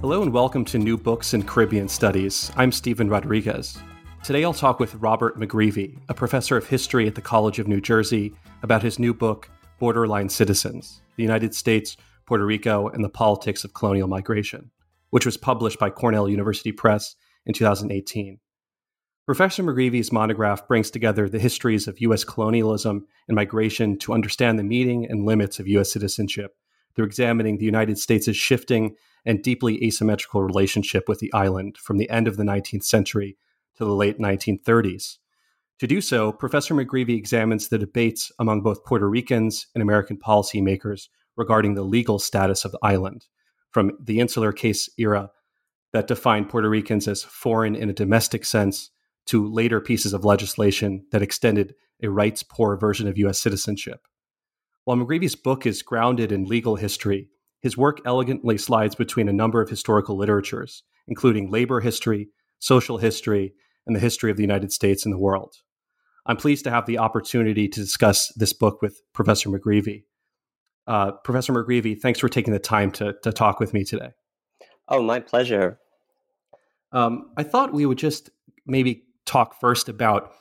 Hello and welcome to New Books in Caribbean Studies. I'm Stephen Rodriguez. Today I'll talk with Robert McGreevey, a professor of history at the College of New Jersey, about his new book, Borderline Citizens The United States, Puerto Rico, and the Politics of Colonial Migration, which was published by Cornell University Press in 2018. Professor McGreevey's monograph brings together the histories of U.S. colonialism and migration to understand the meaning and limits of U.S. citizenship through examining the United States' shifting and deeply asymmetrical relationship with the island from the end of the 19th century to the late 1930s. To do so, Professor McGreevey examines the debates among both Puerto Ricans and American policymakers regarding the legal status of the island, from the insular case era that defined Puerto Ricans as foreign in a domestic sense to later pieces of legislation that extended a rights poor version of U.S. citizenship. While McGreevey's book is grounded in legal history, his work elegantly slides between a number of historical literatures, including labor history, social history, and the history of the United States and the world. I'm pleased to have the opportunity to discuss this book with Professor McGreevey. Uh, Professor McGreevey, thanks for taking the time to, to talk with me today. Oh, my pleasure. Um, I thought we would just maybe talk first about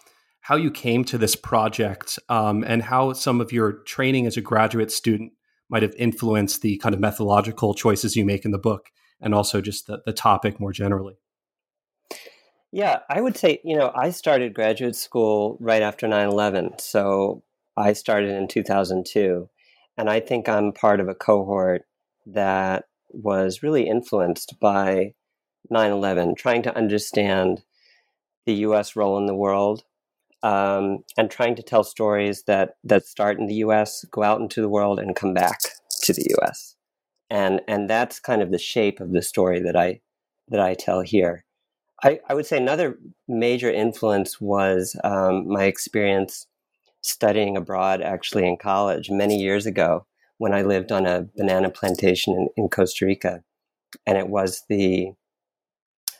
how you came to this project um, and how some of your training as a graduate student might have influenced the kind of methodological choices you make in the book and also just the, the topic more generally? Yeah, I would say, you know, I started graduate school right after 9 11. So I started in 2002. And I think I'm part of a cohort that was really influenced by 9 11, trying to understand the US role in the world um, and trying to tell stories that that start in the U.S., go out into the world, and come back to the U.S. And and that's kind of the shape of the story that I that I tell here. I, I would say another major influence was um, my experience studying abroad, actually in college many years ago, when I lived on a banana plantation in, in Costa Rica, and it was the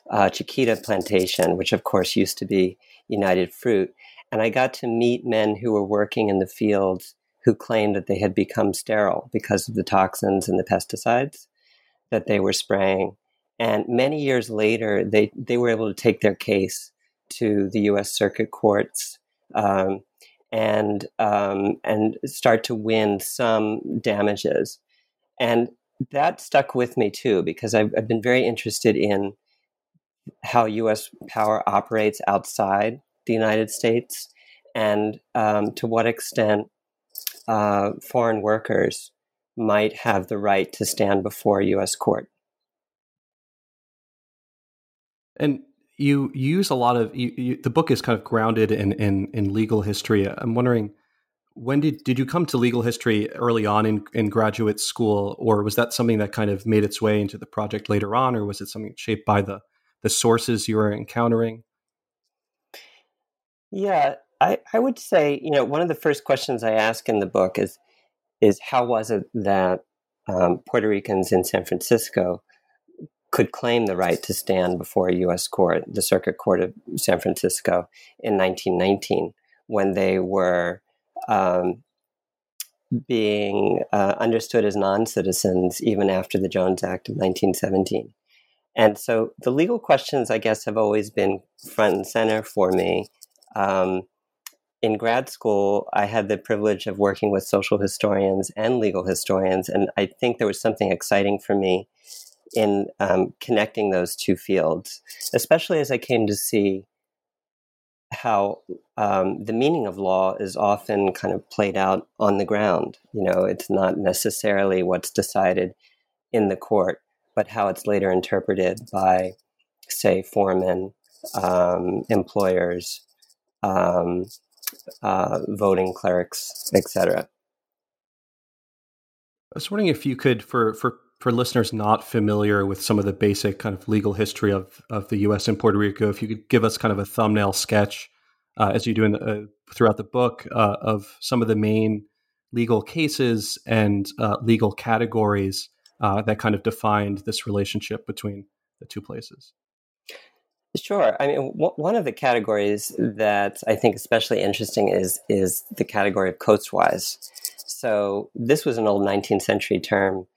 uh, Chiquita plantation, which of course used to be United Fruit. And I got to meet men who were working in the fields who claimed that they had become sterile because of the toxins and the pesticides that they were spraying. And many years later, they, they were able to take their case to the U.S. Circuit Courts um, and um, and start to win some damages. And that stuck with me too because I've, I've been very interested in how U.S. power operates outside the United States and um, to what extent uh, foreign workers might have the right to stand before U.S. court. And you, use a lot of you, you, the book is kind of grounded in, in, in legal history. I'm wondering when did did you come to legal history early on in, in graduate school, or was that something that kind of made its way into the project later on, or was it something shaped by the the sources you were encountering? Yeah, I, I would say, you know, one of the first questions I ask in the book is, is how was it that um, Puerto Ricans in San Francisco could claim the right to stand before a U.S. court, the Circuit Court of San Francisco, in 1919, when they were um, being uh, understood as non citizens even after the Jones Act of 1917. And so the legal questions, I guess, have always been front and center for me. Um, in grad school, I had the privilege of working with social historians and legal historians, and I think there was something exciting for me in um, connecting those two fields, especially as I came to see how um, the meaning of law is often kind of played out on the ground. You know, it's not necessarily what's decided in the court, but how it's later interpreted by, say, foremen, um, employers, um, uh, voting clerics, etc. I was wondering if you could, for for for listeners not familiar with some of the basic kind of legal history of of the U.S. and Puerto Rico, if you could give us kind of a thumbnail sketch, uh, as you do in the, uh, throughout the book, uh, of some of the main legal cases and uh, legal categories uh, that kind of defined this relationship between the two places. Sure. I mean, w- one of the categories that I think especially interesting is is the category of coastwise. So this was an old 19th century term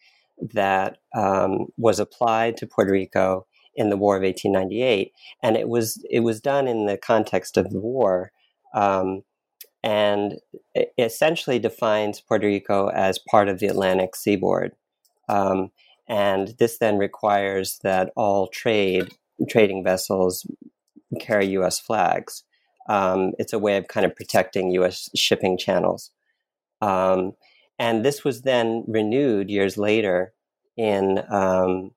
that um, was applied to Puerto Rico in the War of 1898, and it was it was done in the context of the war, um, and it essentially defines Puerto Rico as part of the Atlantic seaboard. Um, and this then requires that all trade trading vessels carry U.S. flags. Um, it's a way of kind of protecting U.S. shipping channels. Um, and this was then renewed years later in, um,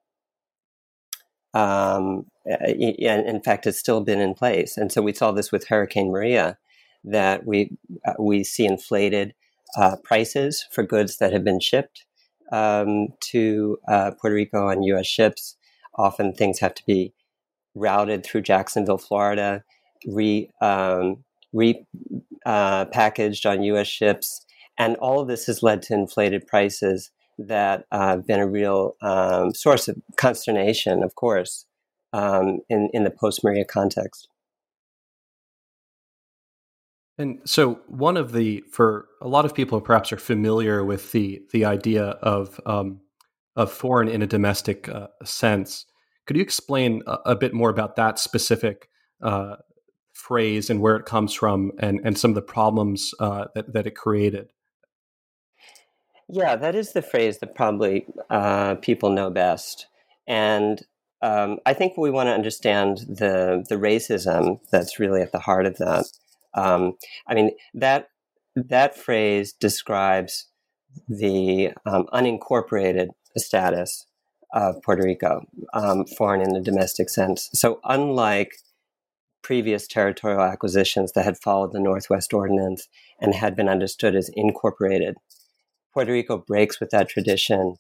um, in fact, it's still been in place. And so we saw this with Hurricane Maria, that we uh, we see inflated uh, prices for goods that have been shipped um, to uh, Puerto Rico on U.S. ships. Often things have to be routed through Jacksonville, Florida, re um, re uh, on U.S. ships, and all of this has led to inflated prices that uh, have been a real um, source of consternation, of course, um, in in the post Maria context. And so, one of the for a lot of people perhaps are familiar with the the idea of um, of foreign in a domestic uh, sense. Could you explain a, a, bit more about that specific uh, phrase and where it comes from, and and some of the problems uh, that that it created? Yeah, that is the phrase that probably uh, people know best, and um, I think we want to understand the the racism that's really at the heart of that. Um, I mean that that phrase describes the um, unincorporated status of Puerto Rico, um, foreign in the domestic sense. So, unlike previous territorial acquisitions that had followed the Northwest Ordinance and had been understood as incorporated, Puerto Rico breaks with that tradition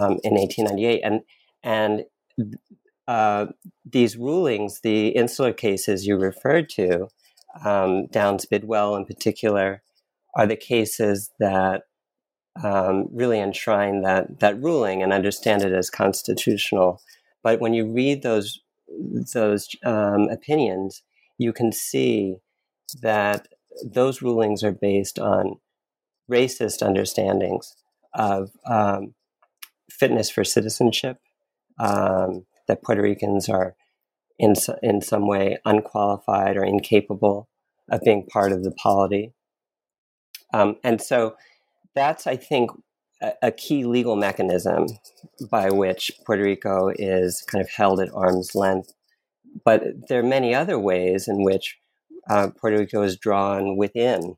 um, in 1898, and and uh, these rulings, the insular cases you referred to, um, Downes Bidwell in particular, are the cases that um, really enshrine that that ruling and understand it as constitutional. But when you read those those um, opinions, you can see that those rulings are based on racist understandings of um, fitness for citizenship, um, that Puerto Ricans are in in some way unqualified or incapable of being part of the polity, um, and so that's, I think, a, a, key legal mechanism by which Puerto Rico is kind of held at arm's length. But there are many other ways in which uh, Puerto Rico is drawn within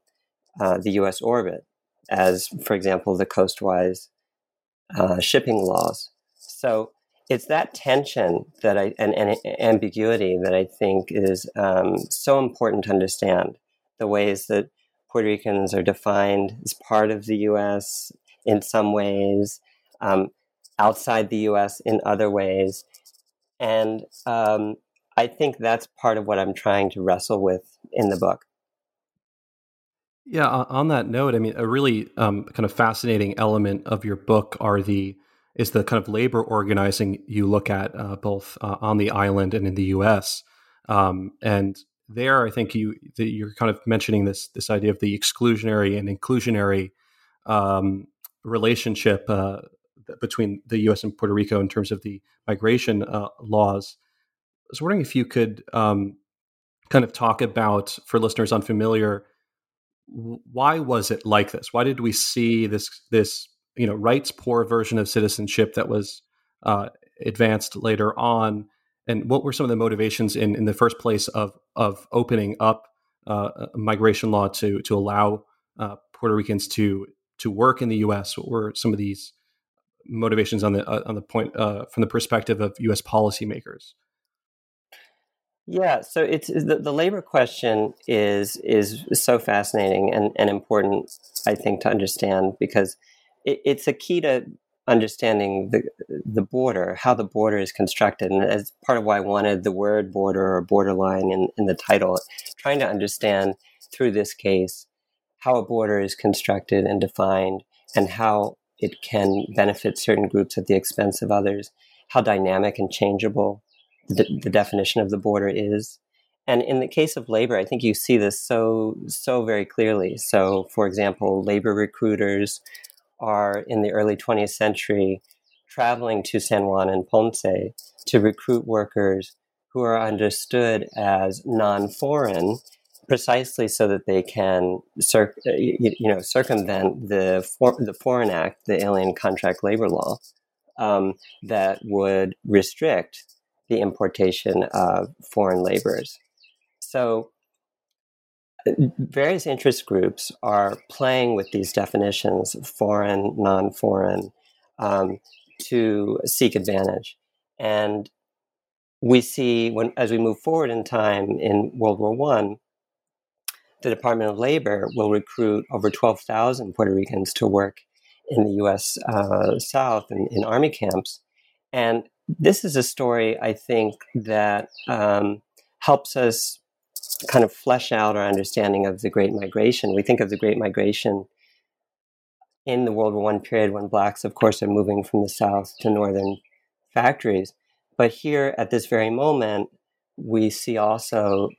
uh, the U.S. orbit, as, for example, the coastwise uh, shipping laws. So it's that tension that I and, and ambiguity that I think is um, so important to understand the ways that Puerto Ricans are defined as part of the U.S. in some ways, um, outside the U.S. in other ways, and um, I think that's part of what I'm trying to wrestle with in the book. Yeah, on that note, I mean, a really um, kind of fascinating element of your book are the is the kind of labor organizing you look at uh, both uh, on the island and in the U.S. Um, and there, I think you the, you're kind of mentioning this this idea of the exclusionary and inclusionary um, relationship uh, between the U.S. and Puerto Rico in terms of the migration uh, laws. I was wondering if you could um, kind of talk about, for listeners unfamiliar, why was it like this? Why did we see this this you know rights poor version of citizenship that was uh, advanced later on? And what were some of the motivations in, in the first place of of opening up uh, migration law to to allow uh, Puerto Ricans to to work in the U.S. What were some of these motivations on the uh, on the point uh, from the perspective of U.S. policymakers? Yeah, so it's the, the labor question is is so fascinating and, and important, I think, to understand because it, it's a key to understanding the the border, how the border is constructed, and as part of why I wanted the word border or borderline in, in the title, trying to understand through this case how a border is constructed and defined, and how it can benefit certain groups at the expense of others, how dynamic and changeable the, the definition of the border is. And in the case of labor, I think you see this so so very clearly. So, for example, labor recruiters are in the early 20th century traveling to San Juan and Ponce to recruit workers who are understood as non-foreign precisely so that they can cir- you, know circumvent the for- the Foran Act, the Alien Contract Labor Law, um, that would restrict the importation of foreign laborers. So various interest groups are playing with these definitions foreign non-foreign um, to seek advantage. And we see when as we move forward in time in world war one the department of labor will recruit over 12000 puerto ricans to work in the us uh, south in, in, army camps. And this is a story i think that um, helps us kind of flesh out our understanding of the Great Migration. We think of the Great Migration in the World War I period when blacks, of course, are moving from the South to northern factories. But here at this very moment, we see also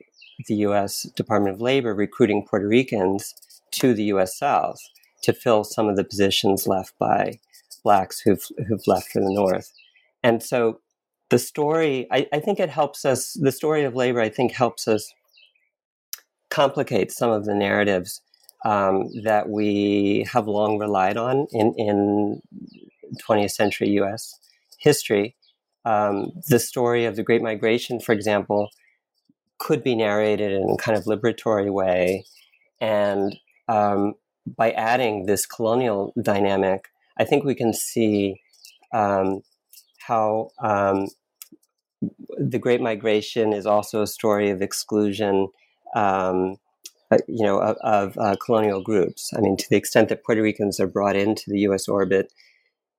the U.S. Department of Labor recruiting Puerto Ricans to the U.S. South to fill some of the positions left by blacks who've, who've left for the North. And so the story, I, I think it helps us, the story of labor, I think helps us complicates some of the narratives um, that we have long relied on in, in 20th century US history. Um, the story of the Great Migration, for example, could be narrated in a kind of liberatory way. And um, by adding this colonial dynamic, I think we can see um, how um, the Great Migration is also a story of exclusion um, uh, you know, of, of uh, colonial groups. I mean, to the extent that Puerto Ricans are brought into the U.S. orbit,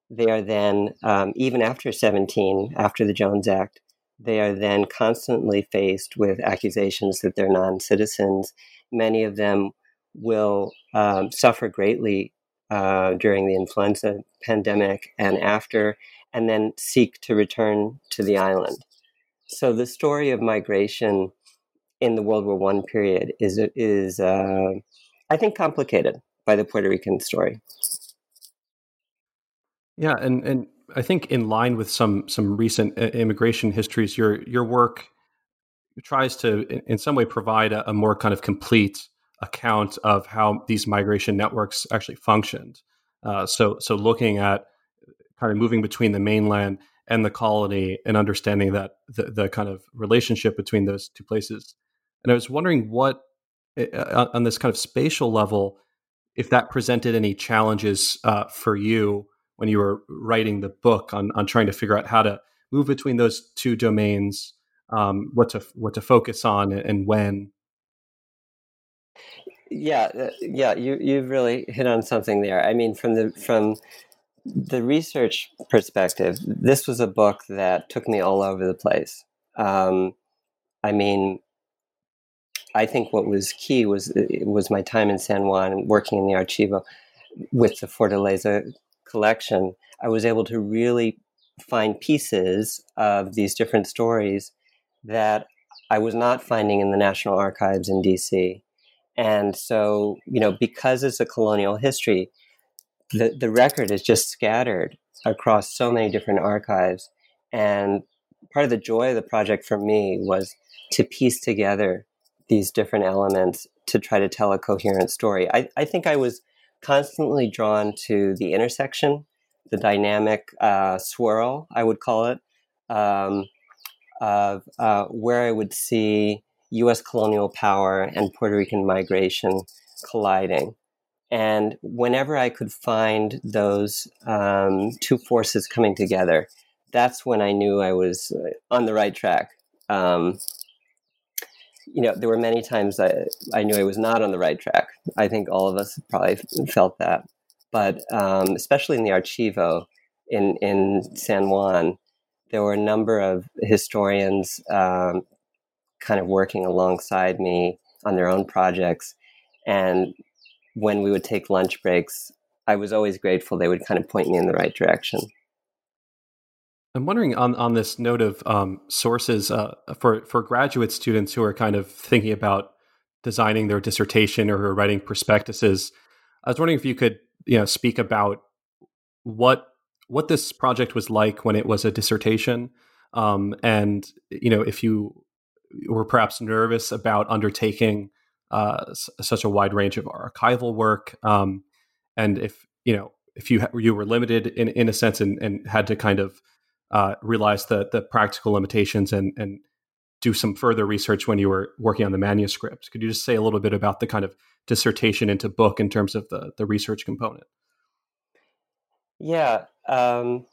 they are then, um, even after 17, after the Jones Act, they are then constantly faced with accusations that they're non citizens. Many of them will um, suffer greatly uh, during the influenza pandemic and after, and then seek to return to the island. So the story of migration in the World War One period is is uh, I think complicated by the Puerto Rican story. Yeah, and and I think in line with some some recent immigration histories, your your work tries to in some way provide a, a more kind of complete account of how these migration networks actually functioned. Uh, so so looking at kind of moving between the mainland and the colony and understanding that the, the kind of relationship between those two places and I was wondering what, uh, on this kind of spatial level, if that presented any challenges uh, for you when you were writing the book on, on trying to figure out how to move between those two domains, um, what to what to focus on and when. Yeah, uh, yeah, you you've really hit on something there. I mean, from the from the research perspective, this was a book that took me all over the place. Um, I mean, I think what was key was uh, was my time in San Juan working in the archivo with the Fortaleza collection. I was able to really find pieces of these different stories that I was not finding in the National Archives in DC. And so, you know, because it's a colonial history, the, the record is just scattered across so many different archives. And part of the joy of the project for me was to piece together these different elements to try to tell a coherent story. I, I think I was constantly drawn to the intersection, the dynamic uh, swirl, I would call it, um, of uh, where I would see U.S. colonial power and Puerto Rican migration colliding. And whenever I could find those um, two forces coming together, that's when I knew I was uh, on the right track. Um, you know, there were many times I, I knew I was not on the right track. I think all of us probably felt that. but um, especially in the Archivo in in San Juan, there were a number of historians um, kind of working alongside me on their own projects, and when we would take lunch breaks, I was always grateful they would kind of point me in the right direction. I'm wondering on, on this note of um, sources uh, for for graduate students who are kind of thinking about designing their dissertation or writing prospectuses. I was wondering if you could you know speak about what what this project was like when it was a dissertation, um, and you know if you were perhaps nervous about undertaking uh, s- such a wide range of archival work, um, and if you know if you ha- you were limited in in a sense and, and had to kind of uh, realize the the practical limitations and and do some further research when you were working on the manuscript. Could you just say a little bit about the kind of dissertation into book in terms of the the research component? Yeah, um,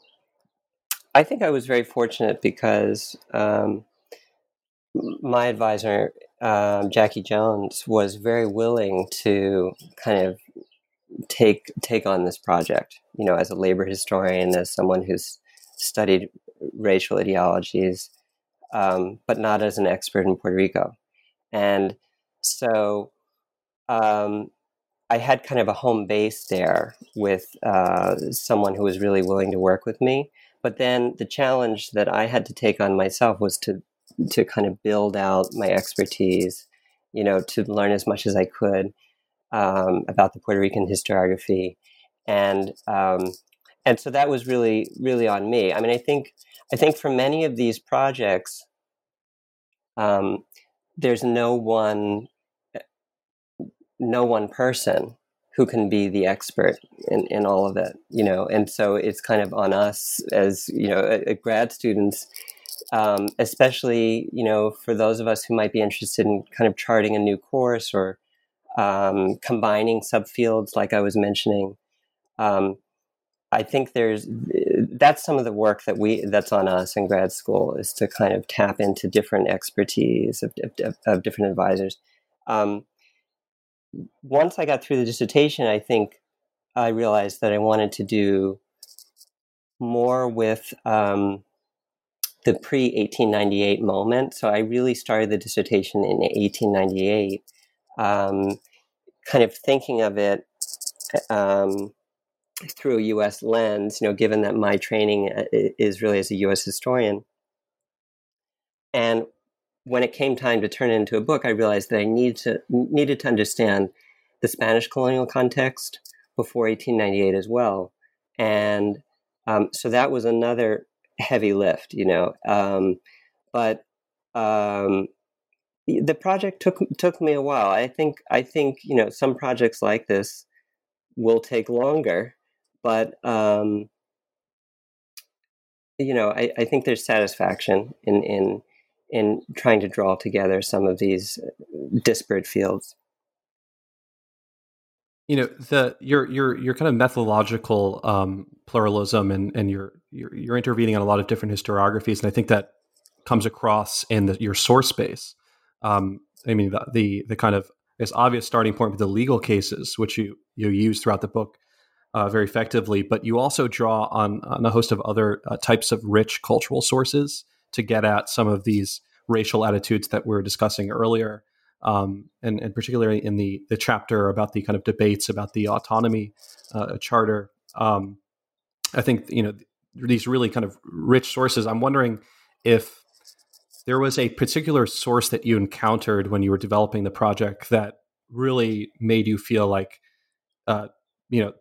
I think I was very fortunate because um, my advisor, um, Jackie Jones, was very willing to kind of take take on this project. You know, as a labor historian, as someone who's studied racial ideologies, um, but not as an expert in Puerto Rico, and so um, I had kind of a home base there with uh, someone who was really willing to work with me. But then the challenge that I had to take on myself was to to kind of build out my expertise, you know, to learn as much as I could um, about the Puerto Rican historiography, and um, and so that was really really on me. I mean, I think I think for many of these projects, um, there's no one no one person who can be the expert in, in all of it, you know, and so it's kind of on us as, you know, grad students, um, especially, you know, for those of us who might be interested in kind of charting a new course or um, combining subfields like I was mentioning. Um, I think there's that's some of the work that we that's on us in grad school is to kind of tap into different expertise of, of, of different advisors. Um, once I got through the dissertation, I think I realized that I wanted to do more with um, the pre 1898 moment. So I really started the dissertation in 1898, um, kind of thinking of it um, through a U.S. lens. You know, given that my training uh, is really as a U.S. historian, and when it came time to turn it into a book, I realized that I needed to needed to understand the Spanish colonial context before 1898 as well, and um, so that was another heavy lift, you know. Um, but um, the project took took me a while. I think I think you know some projects like this will take longer, but um, you know I, I think there's satisfaction in in in trying to draw together some of these disparate fields. You know the your your your kind of methodological um, pluralism and and you're, you're you're intervening on a lot of different historiographies, and I think that comes across in the, your source base. Um, I mean the, the the kind of this obvious starting point with the legal cases, which you you use throughout the book uh, very effectively, but you also draw on on a host of other uh, types of rich cultural sources to get at some of these racial attitudes that we were discussing earlier. Um, and, and, particularly in the the chapter about the kind of debates about the autonomy uh, charter. Um, I think you know these really kind of rich sources. I'm wondering if there was a particular source that you encountered when you were developing the project that really made you feel like, uh, you know,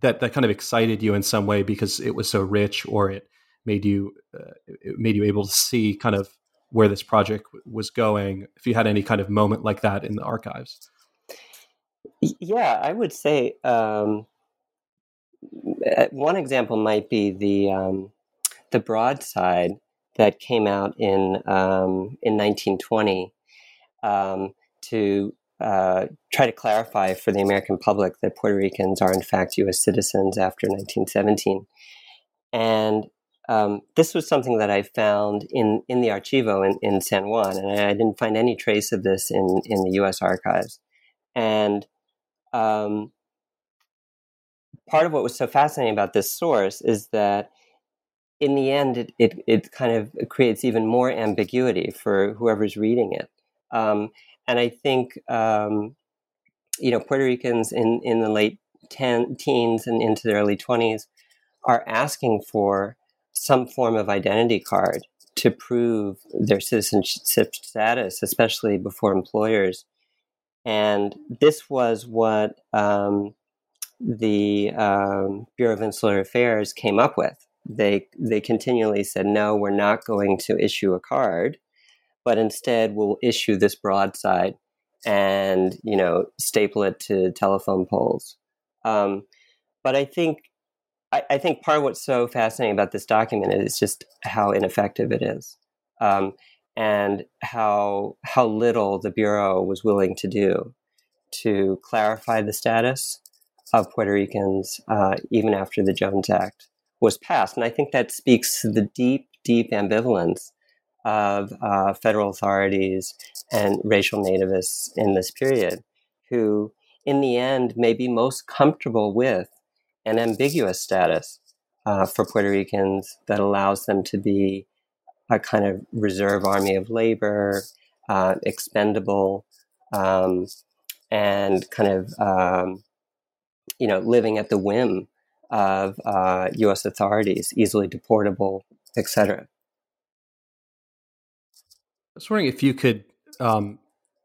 that that kind of excited you in some way because it was so rich, or it made you uh, it made you able to see kind of where this project was going if you had any kind of moment like that in the archives? Yeah i would say um, one example might be the um, the broadside that came out in um, in 1920 um, to uh, try to clarify for the American public that Puerto Ricans are in fact U.S. citizens after 1917, and um, this was something that I found in, in the archivo in, in San Juan, and I didn't find any trace of this in, in the U.S. archives. And um, part of what was so fascinating about this source is that in the end, it, it, it kind of creates even more ambiguity for whoever's reading it. Um, and I think, um, you know, Puerto Ricans in, in the late ten, teens and into the early 20s are asking for some form of identity card to prove their citizenship status, especially before employers. And this was what um, the um, Bureau of Insular Affairs came up with. They they continually said, "No, we're not going to issue a card, but instead we'll issue this broadside and you know staple it to telephone poles." Um, but I think I, I, think part of what's so fascinating about this document is just how ineffective it is, um, and how how little the bureau was willing to do to clarify the status of Puerto Ricans uh, even after the Jones Act was passed. And I think that speaks to the deep, deep ambivalence of uh, federal authorities and racial nativists in this period, who, in the end, may be most comfortable with an ambiguous status uh, for Puerto Ricans that allows them to be a kind of reserve army of labor, uh, expendable, um, and kind of um, you know, living at the whim of uh, U.S. authorities, easily deportable, etc. Was wondering if you could um,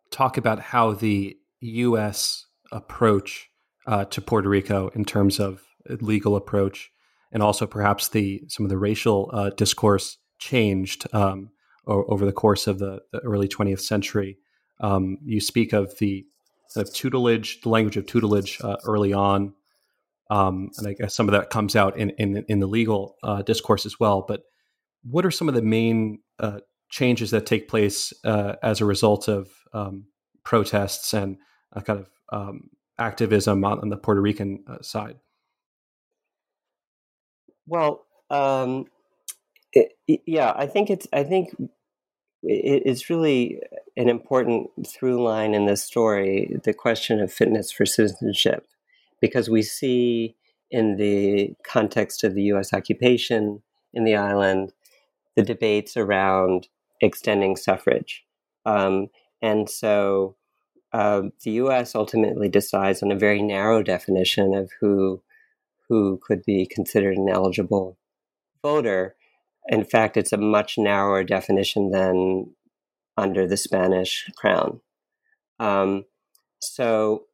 talk about how the U.S. approach uh, to Puerto Rico in terms of legal approach, and also perhaps the some of the racial uh, discourse changed um, o- over the course of the, the early 20th century. Um, you speak of the of tutelage, the language of tutelage uh, early on. Um, and I guess some of that comes out in, in, in the legal uh, discourse as well. But what are some of the main uh, changes that take place uh, as a result of um, protests and a kind of um, activism on, on, the Puerto Rican uh, side? Well, um, it, yeah, I think it's. I think it's really an important through line in this story the question of fitness for citizenship, because we see in the context of the US occupation in the island the debates around extending suffrage. Um, and so uh, the US ultimately decides on a very narrow definition of who, who could be considered an eligible voter in fact, it's a much narrower definition than under the Spanish crown. Um, so,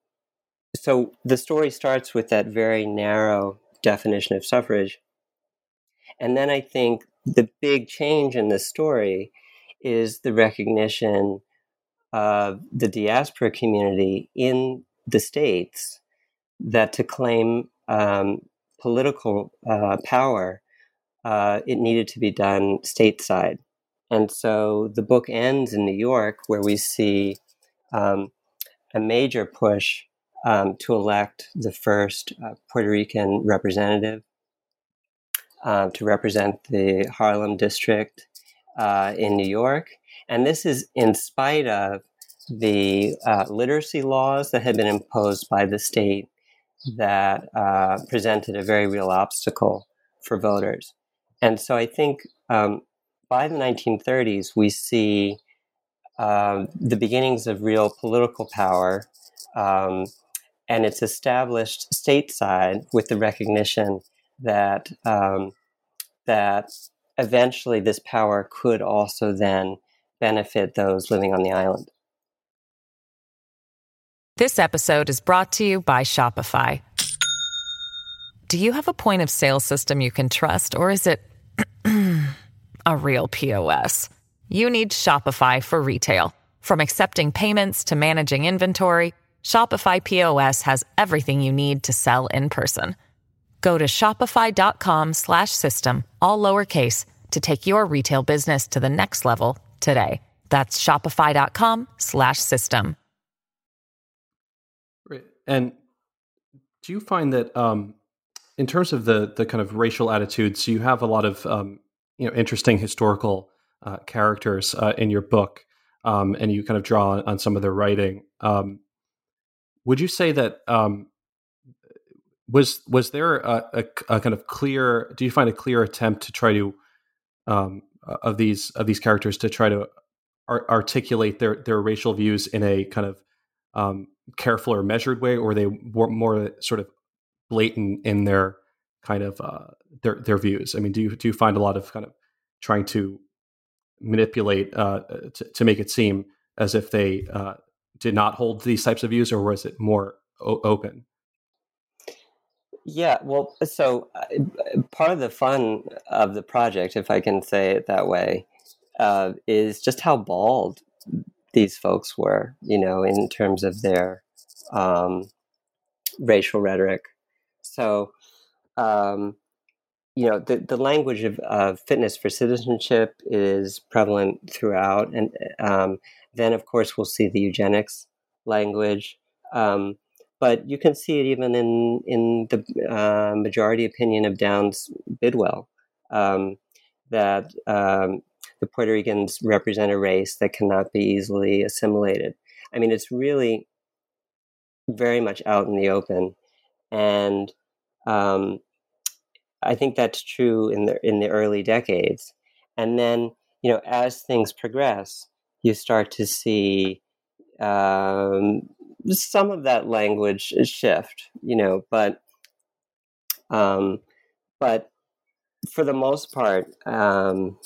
so the story starts with that very narrow definition of suffrage, and then I think the big change in the story is the recognition of the diaspora community in the states that to claim um, political uh, power uh, it needed to be done stateside. And so the book ends in New York, where we see um, a major push um, to elect the first uh, Puerto Rican representative uh, to represent the Harlem district uh, in New York. And this is in spite of the uh, literacy laws that had been imposed by the state that uh, presented a very real obstacle for voters. And so I think um, by the 1930s, we see um, the beginnings of real political power. Um, and it's established stateside with the recognition that um, that eventually this power could also then benefit those living on the island. This episode is brought to you by Shopify. Do you have a point of sale system you can trust, or is it a real POS. You need Shopify for retail. From accepting payments to managing inventory, Shopify POS has everything you need to sell in person. Go to shopify.com slash system, all lowercase to take your retail business to the next level today. That's shopify.com slash system. And do you find that um, in terms of the the kind of racial attitudes, you have a lot of um, you know interesting historical uh, characters uh, in your book, um, and you kind of draw on some of their writing. Um, would you say that um, was was there a, a, a, kind of clear? Do you find a clear attempt to try to um, of these of these characters to try to ar- articulate their their racial views in a kind of um, careful or measured way, or they were more sort of blatant in their kind of uh, their their views? I mean, do you do you find a lot of kind of trying to manipulate uh, to, to make it seem as if they uh, did not hold these types of views, or was it more o- open? Yeah, well, so uh, part of the fun of the project, if I can say it that way, uh, is just how bald these folks were, you know, in terms of their um, racial rhetoric. So, um, you know, the, the language of, of fitness for citizenship is prevalent throughout. And um, then, of course, we'll see the eugenics language. Um, but you can see it even in in the uh, majority opinion of Downes Bidwell um, that um, the Puerto Ricans represent a race that cannot be easily assimilated. I mean, it's really very much out in the open, and um, I think that's true in the in the early decades. And then, you know, as things progress, you start to see um, some of that language shift, you know, but um, but for the most part, um,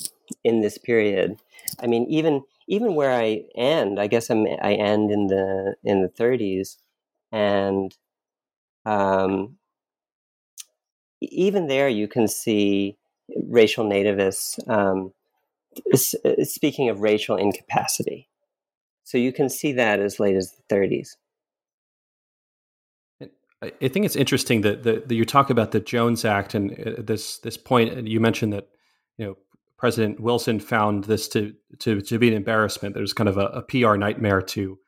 in this period, I mean, even even where I end, I guess I'm, I end in the in the 30s, and um, even there you can see racial nativists um, speaking of racial incapacity. So you can see that as late as the 30s. I think it's interesting that, that, that you talk about the Jones Act and uh, this this point. And You mentioned that you know President Wilson found this to to, to be an embarrassment. There's kind of a, a PR nightmare to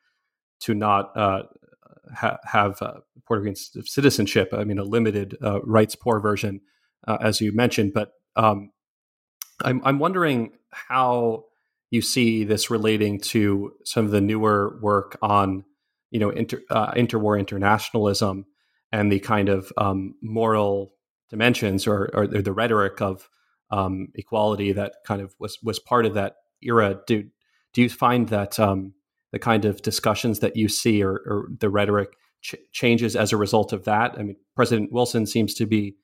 to not uh, ha- have uh, Puerto Rican citizenship. I mean, a limited uh, rights poor version, uh, as you mentioned. But um, I'm I'm wondering how you see this relating to some of the newer work on you know inter, uh, interwar internationalism and the kind of um, moral dimensions or, or, the rhetoric of um, equality that kind of was was part of that era. Do do you find that um, the kind of discussions that you see or, or the rhetoric ch- changes as a result of that? I mean, President Wilson seems to be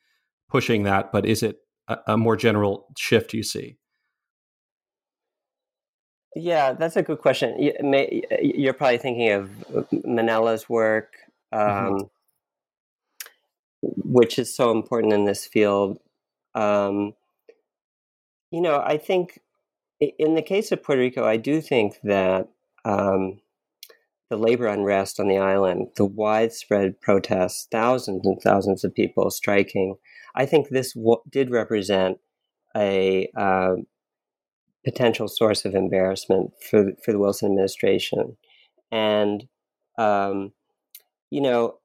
pushing that, but is it a, a more general shift you see? Yeah, that's a good question. You're probably thinking of Manela's work. Mm-hmm. Which is so important in this field. Um, you know, I think in the case of Puerto Rico, I do think that um, the labor unrest on the island, the widespread protests, thousands and thousands of people striking, I think this w- did represent a uh, potential source of embarrassment for for the Wilson administration, and um, you know,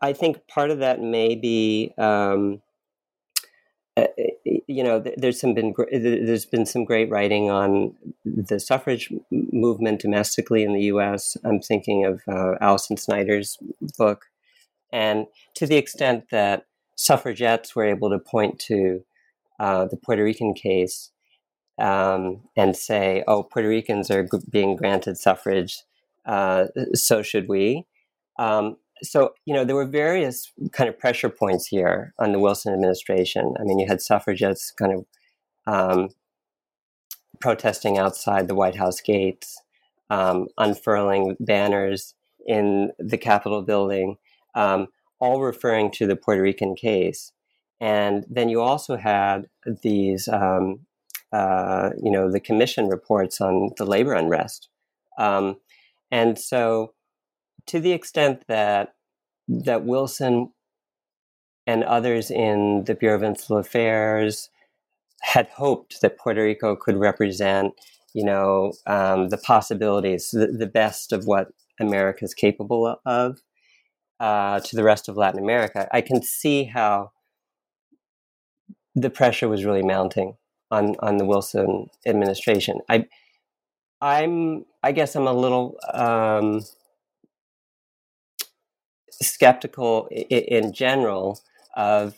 I think part of that may be, um, uh, you know, there's some been there's been some great writing on the suffrage movement domestically in the U.S. I'm thinking of uh, Allison Sneider's book, and to the extent that suffragettes were able to point to uh, the Puerto Rican case um, and say, "Oh, Puerto Ricans are g- being granted suffrage, uh, so should we." Um, so you know there were various kind of pressure points here on the Wilson administration. I mean, you had suffragettes kind of um, protesting outside the White House gates, um, unfurling banners in the Capitol building, um, all referring to the Puerto Rican case. And then you also had these, um, uh, you know, the commission reports on the labor unrest. Um, and so to the extent that that Wilson and others in the Bureau of Insular Affairs had hoped that Puerto Rico could represent, you know, um, the possibilities, the, the, best of what America is capable of uh, to the rest of Latin America. I can see how the pressure was really mounting on on the Wilson administration. I, I'm, I guess, I'm a little. Um, skeptical in general of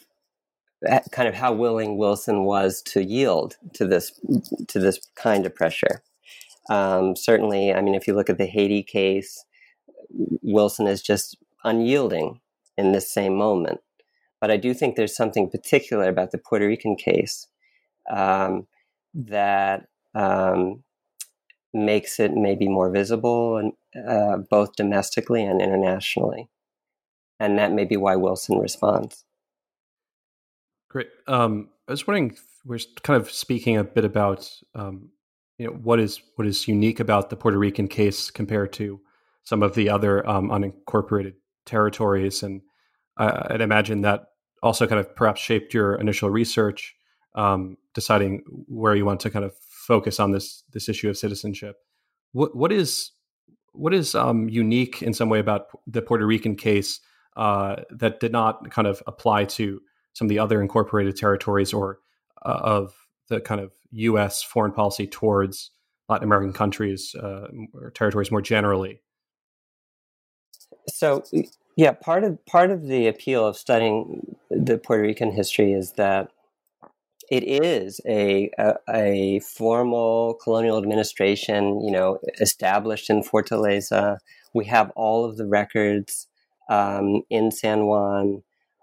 kind of how willing Wilson was to yield to this to this kind of pressure. Um, certainly, I mean, if you look at the Haiti case, Wilson is just unyielding in this same moment. But I do think there's something particular about the Puerto Rican case um, that um, makes it maybe more visible and uh, both domestically and internationally, and that may be why Wilson responds. Great. Um, I was wondering, we're kind of speaking a bit about um, you know what is what is unique about the Puerto Rican case compared to some of the other um, unincorporated territories, and uh, I'd imagine that also kind of perhaps shaped your initial research, um, deciding where you want to kind of focus on this this issue of citizenship. What what is what is um, unique in some way about the Puerto Rican case uh, that did not kind of apply to some of the other incorporated territories or uh, of the kind of U.S. foreign policy towards Latin American countries uh, or territories more generally? So, yeah, part of part of the appeal of studying the Puerto Rican history is that it is a, a, a formal colonial administration, you know, established in Fortaleza. We have all of the records um, in San Juan.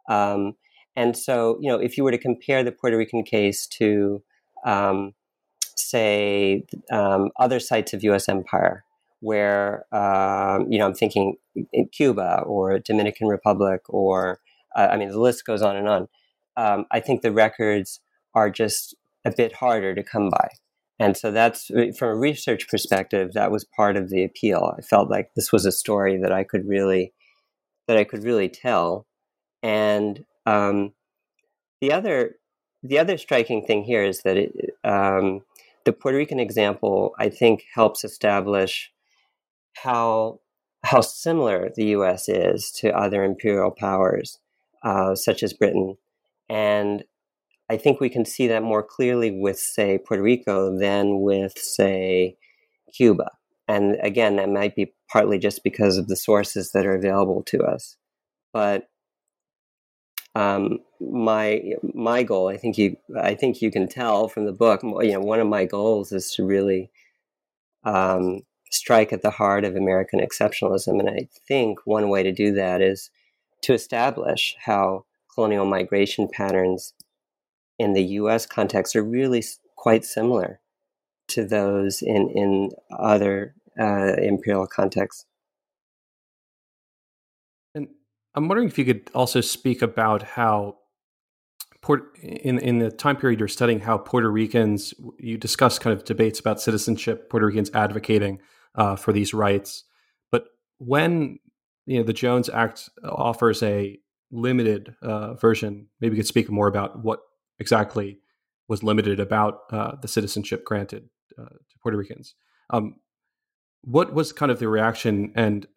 Um, and so, you know, if you were to compare the Puerto Rican case to, um, say, um, other sites of U.S. empire, where, um, you know, I'm thinking in Cuba or Dominican Republic, or, uh, I mean, the list goes on and on. Um, I think the records are just a bit harder to come by. And so that's from a research perspective, that was part of the appeal. I felt like this was a story that I could really, that I could really tell. And um, the other the other striking thing here is that it, um, the Puerto Rican example, I think, helps establish how how similar the U.S. is to other imperial powers, uh, such as Britain, and I think we can see that more clearly with, say, Puerto Rico than with, say, Cuba. And again, that might be partly just because of the sources that are available to us. But um, my my goal, I think you I think you can tell from the book. You know, one of my goals is to really um, strike at the heart of American exceptionalism, and I think one way to do that is to establish how colonial migration patterns in the U.S. context are really quite similar to those in in other uh, imperial contexts. And I'm wondering if you could also speak about how Port, in in the time period you're studying how Puerto Ricans you discuss kind of debates about citizenship, Puerto Ricans advocating uh, for these rights, but when you know the Jones Act offers a limited uh, version, maybe you could speak more about what exactly was limited about uh, the citizenship granted uh, to Puerto Ricans. Um, what was kind of the reaction and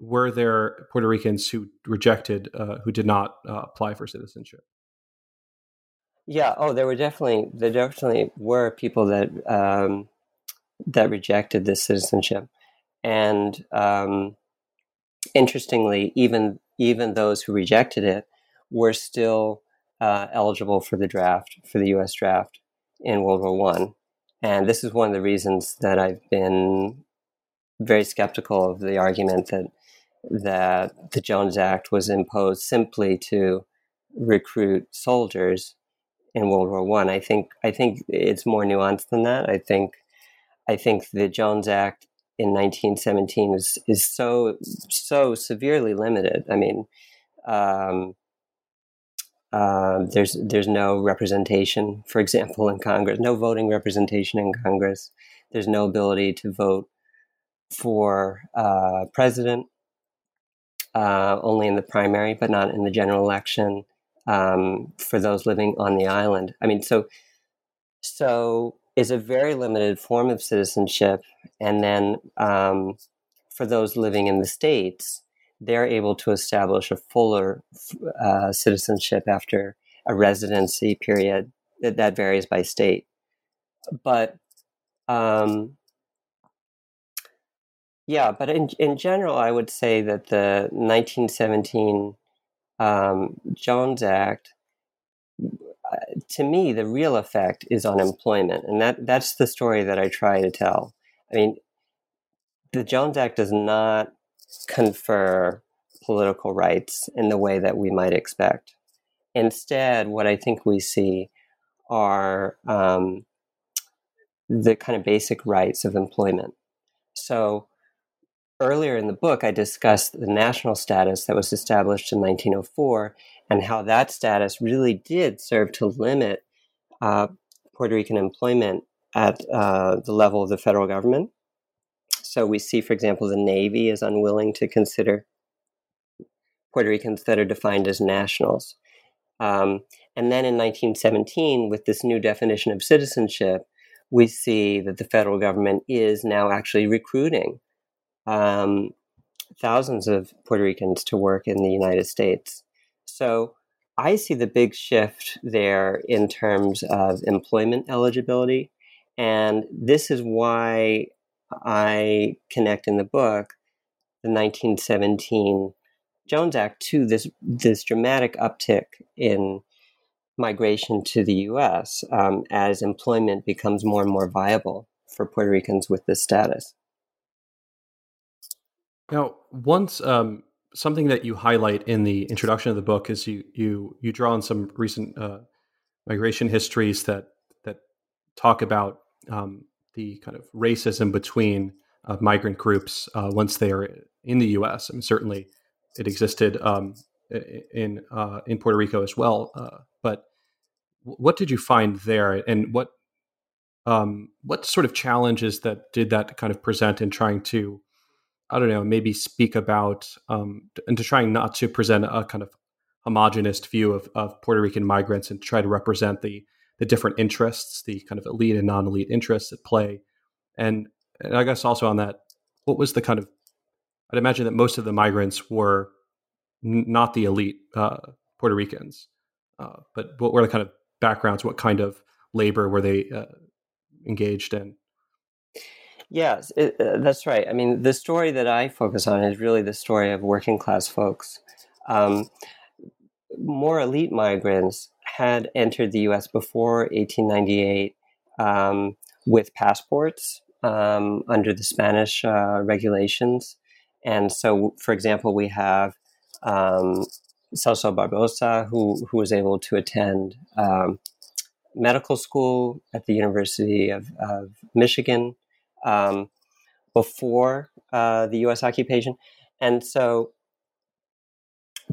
were there Puerto Ricans who rejected, uh, who did not uh, apply for citizenship? Yeah. Oh, there were definitely there definitely were people that um, that rejected this citizenship, and um, interestingly, even even those who rejected it were still uh, eligible for the draft for the U.S. draft in World War One, and this is one of the reasons that I've been very skeptical of the argument that that the Jones Act was imposed simply to recruit soldiers in World War One. I. I think I think it's more nuanced than that. I think I think the Jones Act in 1917 is is so so severely limited. I mean, um, uh, there's there's no representation, for example, in Congress, no voting representation in Congress. There's no ability to vote for uh, president uh, only in the primary, but not in the general election um, for those living on the island. I mean, so so is a very limited form of citizenship, and then um, for those living in the states, they're able to establish a fuller uh, citizenship after a residency period that, that varies by state. But um, Yeah, but in in general, I would say that the 1917 um, Jones Act, uh, to me, the real effect is on employment, and that that's the story that I try to tell. I mean, the Jones Act does not confer political rights in the way that we might expect. Instead, what I think we see are um, the kind of basic rights of employment. So, earlier in the book, I discussed the national status that was established in 1904 and how that status really did serve to limit uh, Puerto Rican employment at uh, the level of the federal government. So, we see, for example, the Navy is unwilling to consider Puerto Ricans that are defined as nationals. Um, and then in 1917, with this new definition of citizenship, we see that the federal government is now actually recruiting um, thousands of Puerto Ricans to work in the United States. So I see the big shift there in terms of employment eligibility. And this is why I connect in the book the 1917 Jones Act to this this dramatic uptick in migration to the U.S. Um, as employment becomes more and more viable for Puerto Ricans with this status. Now, once um, something that you highlight in the introduction of the book is you you you draw on some recent uh, migration histories that that talk about um, the kind of racism between uh, migrant groups uh, once they are in the U.S. I mean, certainly it existed um, in uh, in Puerto Rico as well. Uh, but what did you find there, and what um, what sort of challenges that did that kind of present in trying to I don't know maybe speak about um, and to trying not to present a kind of homogenous view of, of Puerto Rican migrants and try to represent the the different interests, the kind of elite and non-elite interests at play, and, and I guess also on that, what was the kind of I'd imagine that most of the migrants were n- not the elite uh, Puerto Ricans, uh, but what were the kind of backgrounds? What kind of labor were they uh, engaged in? Yes, it, uh, that's right. I mean, the story that I focus on is really the story of working class folks. Um, more elite migrants had entered the U.S. before 1898 um, with passports um, under the Spanish uh, regulations. And so, for example, we have um, Celso Barbosa, who, who was able to attend um, medical school at the University of, of Michigan um, before uh, the U.S. occupation. And so,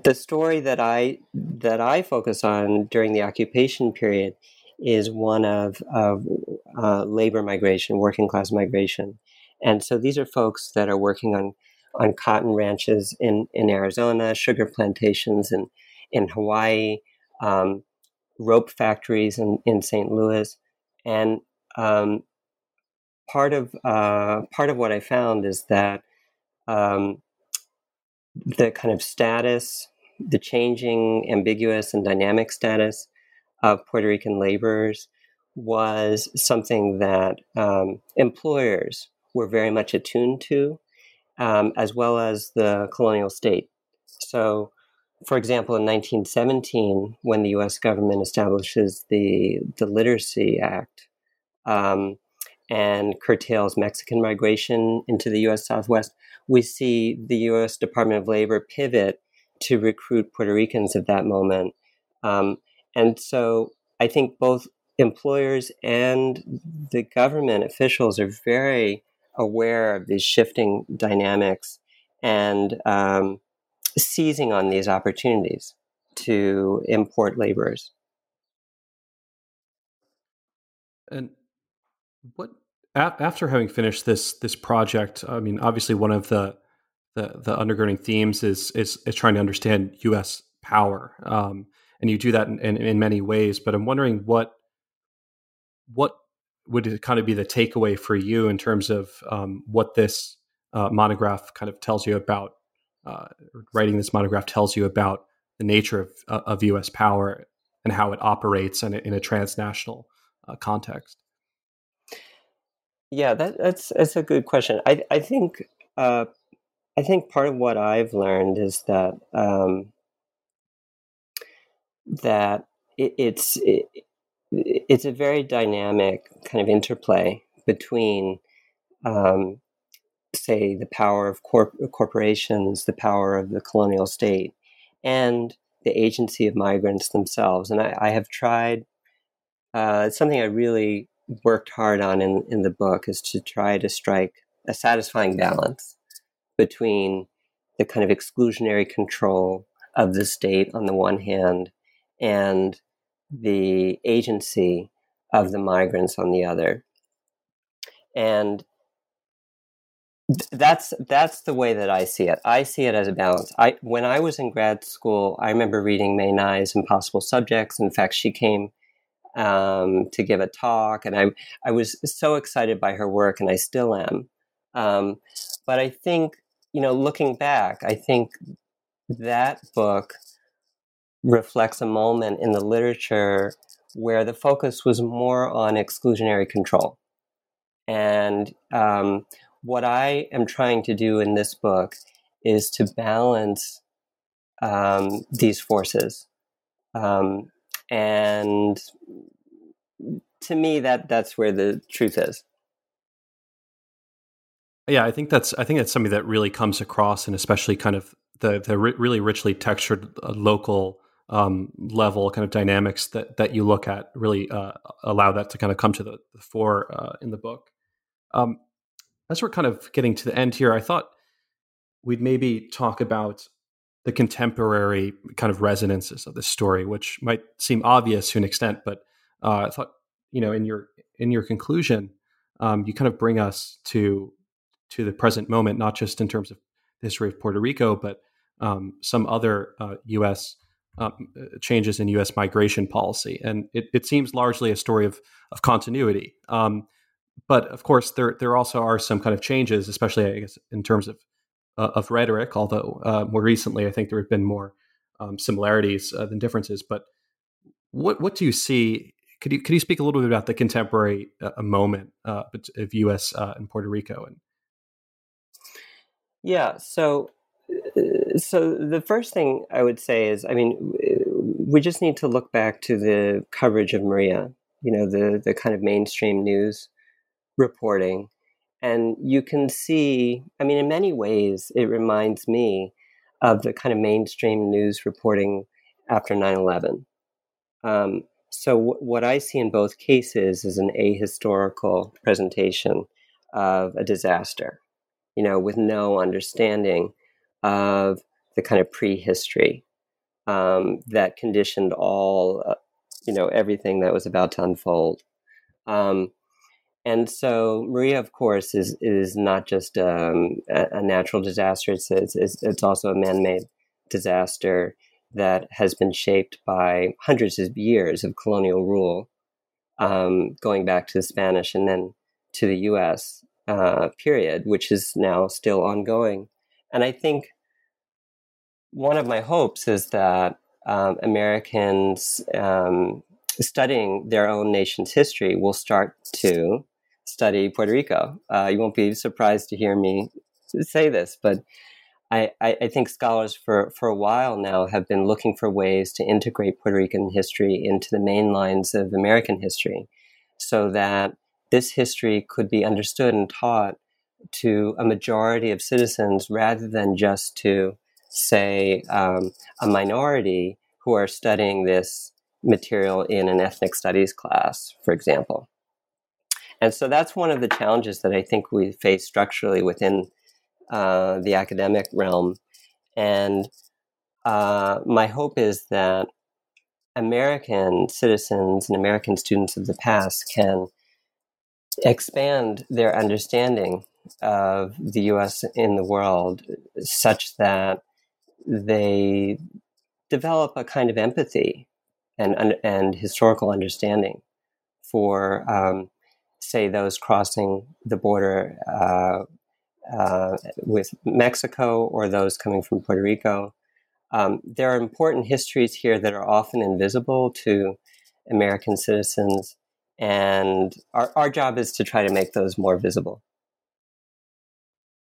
the story that I that I focus on during the occupation period is one of, of uh, labor migration, working class migration. And so these are folks that are working on on cotton ranches in, in Arizona, sugar plantations in, in Hawaii, um, rope factories in, in St. Louis. And um, part of uh, part of what I found is that um, the kind of status, the changing, ambiguous, and dynamic status of Puerto Rican laborers was something that um, employers were very much attuned to um, as well as the colonial state. So, for example, in 1917, when the U.S. government establishes the the Literacy Act um, and curtails Mexican migration into the U.S. Southwest, we see the U.S. Department of Labor pivot to recruit Puerto Ricans at that moment. Um, and so, I think both employers and the government officials are very aware of these shifting dynamics and um, seizing on these opportunities to import laborers. And what after having finished this this project, I mean, obviously one of the the, the undergirding themes is, is is trying to understand U.S. power, um, and you do that in, in, in many ways. But I'm wondering what what would it kind of be the takeaway for you in terms of um, what this uh, monograph kind of tells you about uh, writing this monograph tells you about the nature of, uh, of U.S. power and how it operates in a, in a transnational uh, context? Yeah, that, that's that's a good question. I I think uh, I think part of what I've learned is that um, that it, it's it, it's a very dynamic kind of interplay between, um, say, the power of corp- corporations, the power of the colonial state, and the agency of migrants themselves. And I, I have tried. Uh, something I really worked hard on in, in the book is to try to strike a satisfying balance between the kind of exclusionary control of the state on the one hand and the agency of the migrants on the other. And that's that's the way that I see it. I see it as a balance. I when I was in grad school, I remember reading Mae Ngai's Impossible Subjects. In fact, she came um, to give a talk, and I I was so excited by her work, and I still am. Um, but I think you know, looking back, I think that book reflects a moment in the literature where the focus was more on exclusionary control. And um, what I am trying to do in this book is to balance um, these forces. Um, and to me, that that's where the truth is. Yeah, I think that's I think that's something that really comes across, and especially kind of the the really richly textured uh, local um, level kind of dynamics that that you look at really uh, allow that to kind of come to the, the fore uh, in the book. Um, as we're kind of getting to the end here, I thought we'd maybe talk about the contemporary kind of resonances of this story, which might seem obvious to an extent, but uh, I thought you know in your in your conclusion, um, you kind of bring us to to the present moment, not just in terms of the history of Puerto Rico, but um, some other uh, U.S um, uh, changes in U.S. migration policy, and it, it, seems largely a story of of continuity. Um, but of course, there there also are some kind of changes, especially I guess in terms of uh, of rhetoric. Although uh, more recently, I think there have been more um, similarities uh, than differences. But what what do you see? Could you could you speak a little bit about the contemporary uh, moment uh, of U.S. and Puerto Rico? And yeah, so so the first thing I would say is, I mean, we just need to look back to the coverage of Maria. You know, the the kind of mainstream news reporting, and you can see. I mean, in many ways, it reminds me of the kind of mainstream news reporting after 9-11. Um, so w- what I see in both cases is an ahistorical presentation of a disaster, you know, with no understanding of the kind of prehistory um, that conditioned all, uh, you know, everything that was about to unfold. Um, and so Maria, of course, is is not just um, a, a, natural disaster. It's, it's, it's also a man-made disaster that has been shaped by hundreds of years of colonial rule, um, going back to the Spanish and then to the U.S. Uh, period, which is now still ongoing. And I think one of my hopes is that um, Americans um, studying their own nation's history will start to study Puerto Rico. Uh, you won't be surprised to hear me say this, but I, I, think scholars for, for a while now have been looking for ways to integrate Puerto Rican history into the main lines of American history so that this history could be understood and taught to a majority of citizens rather than just to say, um, a minority who are studying this material in an ethnic studies class, for example. And so that's one of the challenges that I think we face structurally within uh, the academic realm. And uh, my hope is that American citizens and American students of the past can expand their understanding of the US in the world such that they develop a kind of empathy and, and historical understanding for, um, say, those crossing the border uh, uh, with Mexico or those coming from Puerto Rico. Um, there are important histories here that are often invisible to American citizens, and our, our job is to try to make those more visible.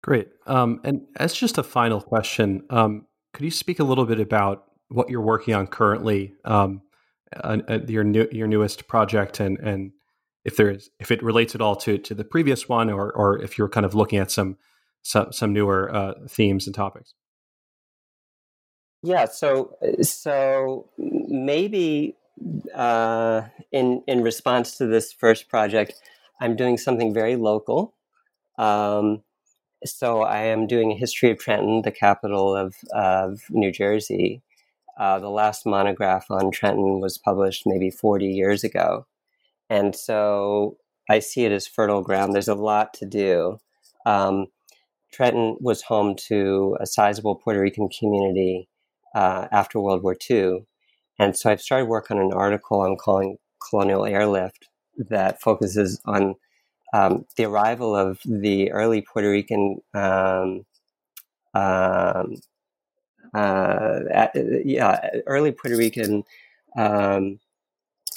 Great. Um, and as just a final question, um, could you speak a little bit about what you're working on currently, um, uh, uh, your new, your newest project, and and if there is if it relates at all to to the previous one, or or if you're kind of looking at some some, some newer uh, themes and topics. Yeah. So so maybe uh, in in response to this first project, I'm doing something very local. Um, so I am doing a history of Trenton, the capital of, of New Jersey. Uh, the last monograph on Trenton was published maybe 40 years ago. And so I see it as fertile ground. There's a lot to do. Um, Trenton was home to a sizable Puerto Rican community uh, after World War II. And so I've started work on an article I'm calling Colonial Airlift that focuses on um, the arrival of the early Puerto Rican um, um, uh, yeah, early Puerto Rican um,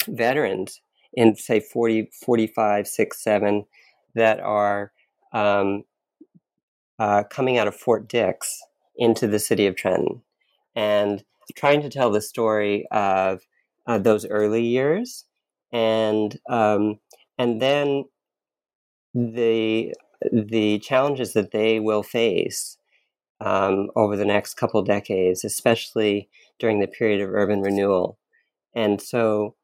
veterans in say 40, 45, 6, 7 that are um, uh, coming out of Fort Dix into the city of Trenton. And trying to tell the story of uh, those early years and um, and then the the challenges that they will face um, over the next couple decades, especially during the period of urban renewal. And so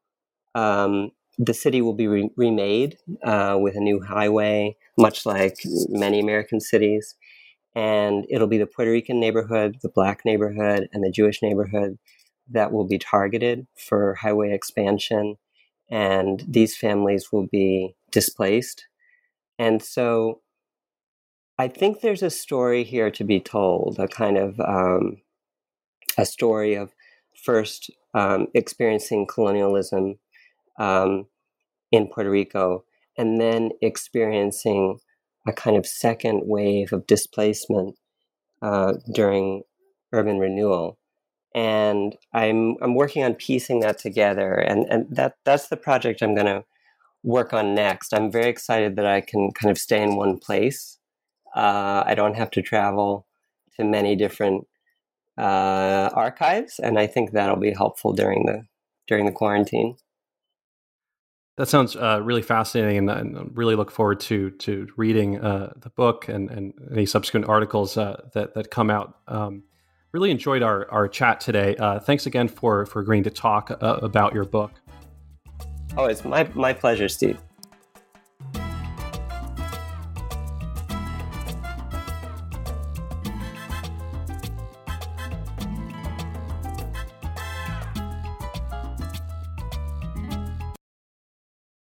um, the city will be re- remade uh, with a new highway, much like many American cities. And it'll be the Puerto Rican neighborhood, the black neighborhood, and the Jewish neighborhood that will be targeted for highway expansion. And these families will be displaced and so I think there's a story here to be told, a kind of um, a story of first um, experiencing colonialism um, in Puerto Rico and then experiencing a kind of second wave of displacement uh, during urban renewal. And I'm I'm working on piecing that together, and, and that that's the project I'm going to work on next. I'm very excited that I can kind of stay in one place. Uh, I don't have to travel to many different uh, archives, and I think that'll be helpful during the during the quarantine. That sounds uh, really fascinating, and, and really look forward to to reading uh, the book and, and any subsequent articles uh, that that come out. Um, really enjoyed our, our chat today. Uh, thanks again for for agreeing to talk about your book. Oh, it's my, my pleasure, Steve.